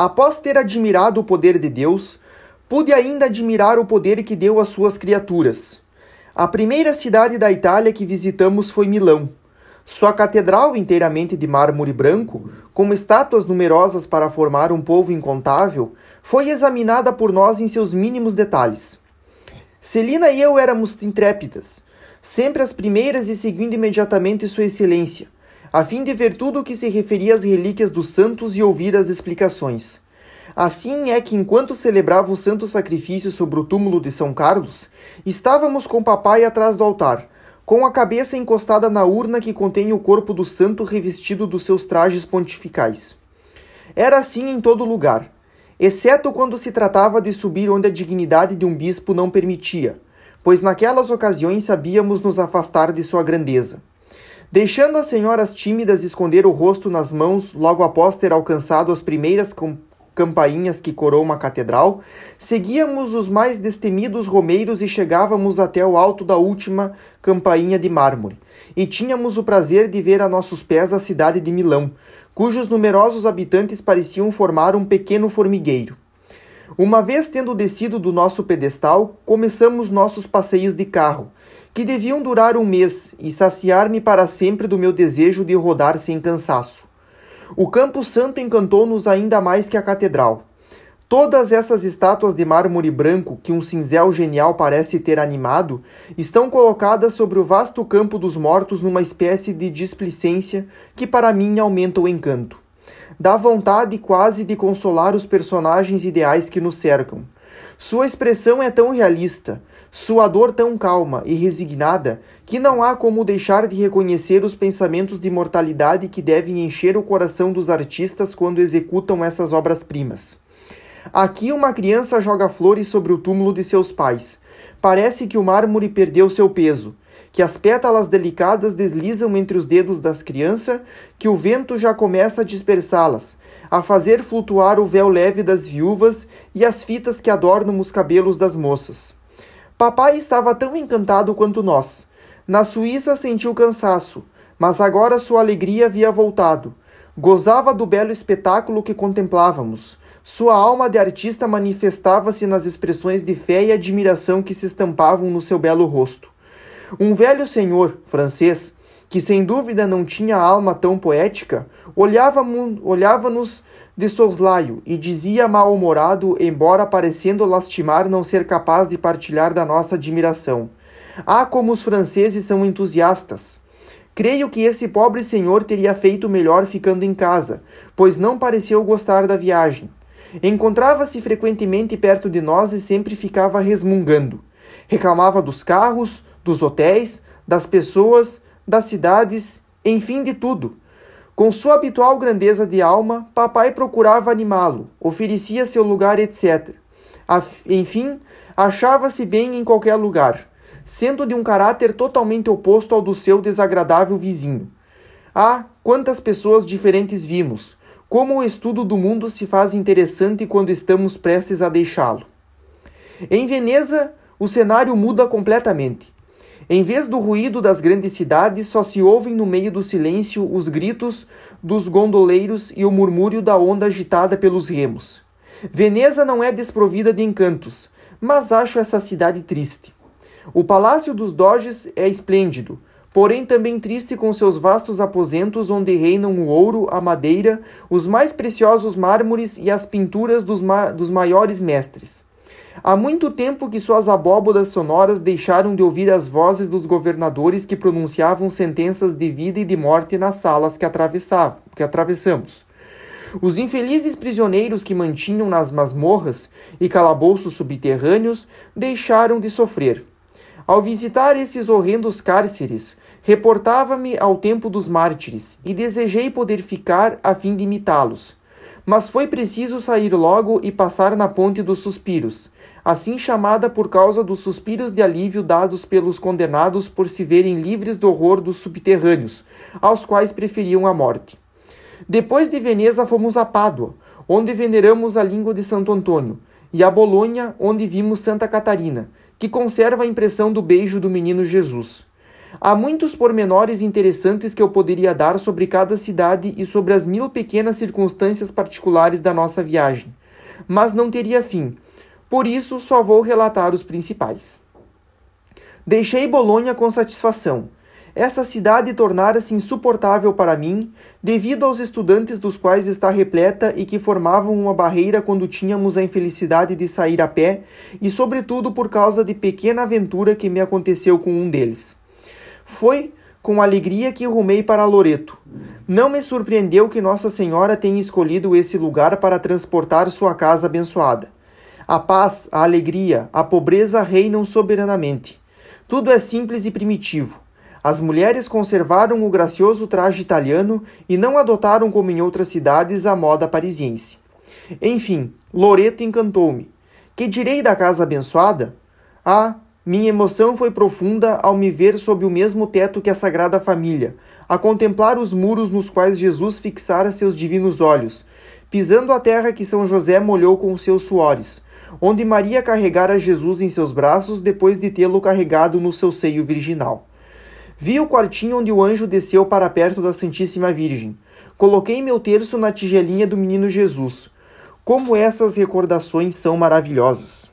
Após ter admirado o poder de Deus, pude ainda admirar o poder que deu às suas criaturas. A primeira cidade da Itália que visitamos foi Milão. Sua catedral, inteiramente de mármore branco, com estátuas numerosas para formar um povo incontável, foi examinada por nós em seus mínimos detalhes. Celina e eu éramos intrépidas, sempre as primeiras e seguindo imediatamente Sua Excelência a fim de ver tudo o que se referia às relíquias dos santos e ouvir as explicações. Assim é que, enquanto celebrava o santo sacrifício sobre o túmulo de São Carlos, estávamos com papai atrás do altar, com a cabeça encostada na urna que contém o corpo do santo revestido dos seus trajes pontificais. Era assim em todo lugar, exceto quando se tratava de subir onde a dignidade de um bispo não permitia, pois naquelas ocasiões sabíamos nos afastar de sua grandeza. Deixando as senhoras tímidas esconder o rosto nas mãos logo após ter alcançado as primeiras campainhas que coroam uma catedral, seguíamos os mais destemidos romeiros e chegávamos até o alto da última campainha de mármore. E tínhamos o prazer de ver a nossos pés a cidade de Milão, cujos numerosos habitantes pareciam formar um pequeno formigueiro. Uma vez tendo descido do nosso pedestal, começamos nossos passeios de carro, que deviam durar um mês e saciar-me para sempre do meu desejo de rodar sem cansaço. O Campo Santo encantou-nos ainda mais que a catedral. Todas essas estátuas de mármore branco que um cinzel genial parece ter animado estão colocadas sobre o vasto campo dos mortos numa espécie de displicência que para mim aumenta o encanto. Dá vontade quase de consolar os personagens ideais que nos cercam. Sua expressão é tão realista, sua dor tão calma e resignada, que não há como deixar de reconhecer os pensamentos de mortalidade que devem encher o coração dos artistas quando executam essas obras-primas. Aqui uma criança joga flores sobre o túmulo de seus pais. Parece que o mármore perdeu seu peso, que as pétalas delicadas deslizam entre os dedos das crianças, que o vento já começa a dispersá-las, a fazer flutuar o véu leve das viúvas e as fitas que adornam os cabelos das moças. Papai estava tão encantado quanto nós. Na Suíça sentiu cansaço, mas agora sua alegria havia voltado. Gozava do belo espetáculo que contemplávamos. Sua alma de artista manifestava-se nas expressões de fé e admiração que se estampavam no seu belo rosto. Um velho senhor francês, que sem dúvida não tinha alma tão poética, olhava-nos olhava de soslaio e dizia mal-humorado, embora parecendo lastimar não ser capaz de partilhar da nossa admiração: Ah, como os franceses são entusiastas! Creio que esse pobre senhor teria feito melhor ficando em casa, pois não pareceu gostar da viagem. Encontrava-se frequentemente perto de nós e sempre ficava resmungando. Reclamava dos carros, dos hotéis, das pessoas, das cidades, enfim, de tudo. Com sua habitual grandeza de alma, papai procurava animá-lo, oferecia seu lugar, etc. Enfim, achava-se bem em qualquer lugar, sendo de um caráter totalmente oposto ao do seu desagradável vizinho. Ah, quantas pessoas diferentes vimos! Como o estudo do mundo se faz interessante quando estamos prestes a deixá-lo. Em Veneza, o cenário muda completamente. Em vez do ruído das grandes cidades, só se ouvem no meio do silêncio os gritos dos gondoleiros e o murmúrio da onda agitada pelos remos. Veneza não é desprovida de encantos, mas acho essa cidade triste. O Palácio dos Doges é esplêndido, porém também triste com seus vastos aposentos onde reinam o ouro, a madeira, os mais preciosos mármores e as pinturas dos, ma dos maiores mestres. Há muito tempo que suas abóbodas sonoras deixaram de ouvir as vozes dos governadores que pronunciavam sentenças de vida e de morte nas salas que, atravessavam, que atravessamos. Os infelizes prisioneiros que mantinham nas masmorras e calabouços subterrâneos deixaram de sofrer. Ao visitar esses horrendos cárceres, reportava-me ao tempo dos mártires e desejei poder ficar a fim de imitá-los. Mas foi preciso sair logo e passar na ponte dos suspiros, assim chamada por causa dos suspiros de alívio dados pelos condenados por se verem livres do horror dos subterrâneos, aos quais preferiam a morte. Depois de Veneza fomos a Pádua, onde veneramos a língua de Santo Antônio, e a Bolonha, onde vimos Santa Catarina, que conserva a impressão do beijo do menino Jesus. Há muitos pormenores interessantes que eu poderia dar sobre cada cidade e sobre as mil pequenas circunstâncias particulares da nossa viagem, mas não teria fim. Por isso, só vou relatar os principais. Deixei Bolonha com satisfação. Essa cidade tornara-se insuportável para mim, devido aos estudantes dos quais está repleta e que formavam uma barreira quando tínhamos a infelicidade de sair a pé, e sobretudo por causa de pequena aventura que me aconteceu com um deles. Foi com alegria que rumei para Loreto. Não me surpreendeu que Nossa Senhora tenha escolhido esse lugar para transportar sua casa abençoada. A paz, a alegria, a pobreza reinam soberanamente. Tudo é simples e primitivo. As mulheres conservaram o gracioso traje italiano e não adotaram, como em outras cidades, a moda parisiense. Enfim, Loreto encantou-me. Que direi da casa abençoada? Ah, minha emoção foi profunda ao me ver sob o mesmo teto que a Sagrada Família, a contemplar os muros nos quais Jesus fixara seus divinos olhos, pisando a terra que São José molhou com seus suores, onde Maria carregara Jesus em seus braços depois de tê-lo carregado no seu seio virginal. Vi o quartinho onde o anjo desceu para perto da Santíssima Virgem. Coloquei meu terço na tigelinha do menino Jesus. Como essas recordações são maravilhosas!